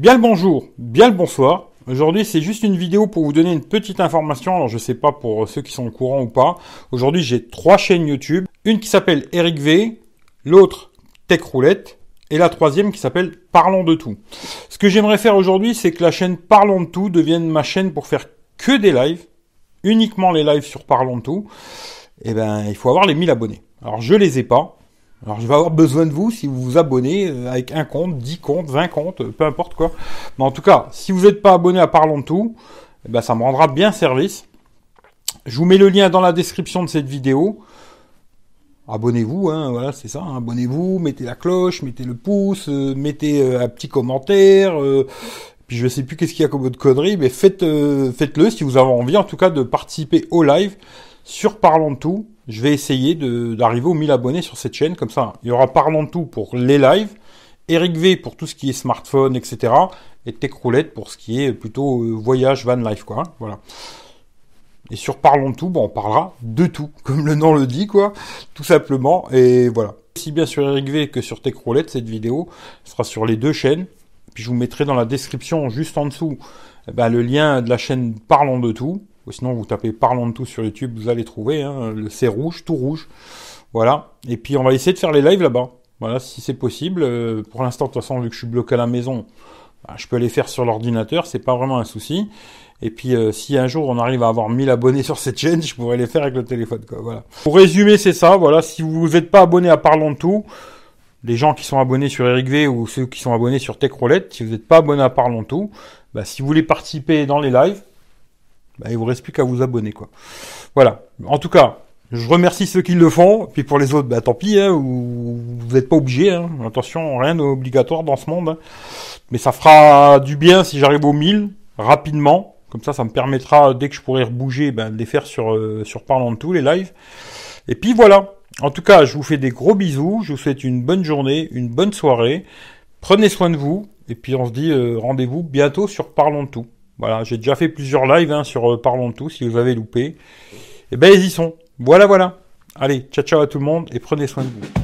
Bien le bonjour, bien le bonsoir. Aujourd'hui, c'est juste une vidéo pour vous donner une petite information. Alors, je sais pas pour ceux qui sont au courant ou pas. Aujourd'hui, j'ai trois chaînes YouTube. Une qui s'appelle Eric V, l'autre Tech Roulette, et la troisième qui s'appelle Parlons de tout. Ce que j'aimerais faire aujourd'hui, c'est que la chaîne Parlons de tout devienne ma chaîne pour faire que des lives, uniquement les lives sur Parlons de tout. Eh ben, il faut avoir les 1000 abonnés. Alors, je les ai pas. Alors je vais avoir besoin de vous si vous vous abonnez euh, avec un compte, 10 comptes, 20 comptes, peu importe quoi. Mais en tout cas, si vous n'êtes pas abonné à Parlons de tout, eh ben, ça me rendra bien service. Je vous mets le lien dans la description de cette vidéo. Abonnez-vous, hein, voilà, c'est ça. Hein. abonnez-vous, mettez la cloche, mettez le pouce, euh, mettez euh, un petit commentaire. puis je sais plus qu'est-ce qu'il y a comme autre connerie, mais faites, faites-le si vous avez envie, en tout cas, de participer au live sur Parlons de tout je vais essayer d'arriver aux 1000 abonnés sur cette chaîne. Comme ça, il y aura Parlons de tout pour les lives, Eric V pour tout ce qui est smartphone, etc. Et Tech Roulette pour ce qui est plutôt euh, voyage, van life, quoi. Hein, voilà. Et sur Parlons de tout, on parlera de tout, comme le nom le dit, quoi, tout simplement. Et voilà. Si bien sur Eric V que sur Tech Roulette, cette vidéo sera sur les deux chaînes. Puis je vous mettrai dans la description, juste en dessous, eh ben, le lien de la chaîne Parlons de tout sinon vous tapez Parlons de tout sur YouTube, vous allez trouver. Hein, c'est rouge, tout rouge. Voilà. Et puis on va essayer de faire les lives là-bas. Voilà, si c'est possible. Euh, pour l'instant, de toute façon, vu que je suis bloqué à la maison, bah, je peux les faire sur l'ordinateur, c'est pas vraiment un souci. Et puis euh, si un jour on arrive à avoir 1000 abonnés sur cette chaîne, je pourrais les faire avec le téléphone. Quoi, voilà. Pour résumer, c'est ça. Voilà, si vous n'êtes pas abonné à Parlons de tout, les gens qui sont abonnés sur Eric V ou ceux qui sont abonnés sur Tech Roulette, si vous n'êtes pas abonné à Parlons de tout, bah, si vous voulez participer dans les lives, bah, il vous reste plus qu'à vous abonner, quoi. Voilà. En tout cas, je remercie ceux qui le font. Puis pour les autres, bah, tant pis, hein, vous n'êtes pas obligés. Hein. Attention, rien n'est obligatoire dans ce monde. Hein. Mais ça fera du bien si j'arrive aux 1000 rapidement. Comme ça, ça me permettra, dès que je pourrai rebouger, ben, de les faire sur, euh, sur Parlons de tout, les lives. Et puis voilà. En tout cas, je vous fais des gros bisous. Je vous souhaite une bonne journée, une bonne soirée. Prenez soin de vous. Et puis on se dit euh, rendez-vous bientôt sur Parlons de tout. Voilà, j'ai déjà fait plusieurs lives hein, sur euh, Parlons de tout, si vous avez loupé. Eh ben, ils y sont. Voilà, voilà. Allez, ciao ciao à tout le monde et prenez soin de vous.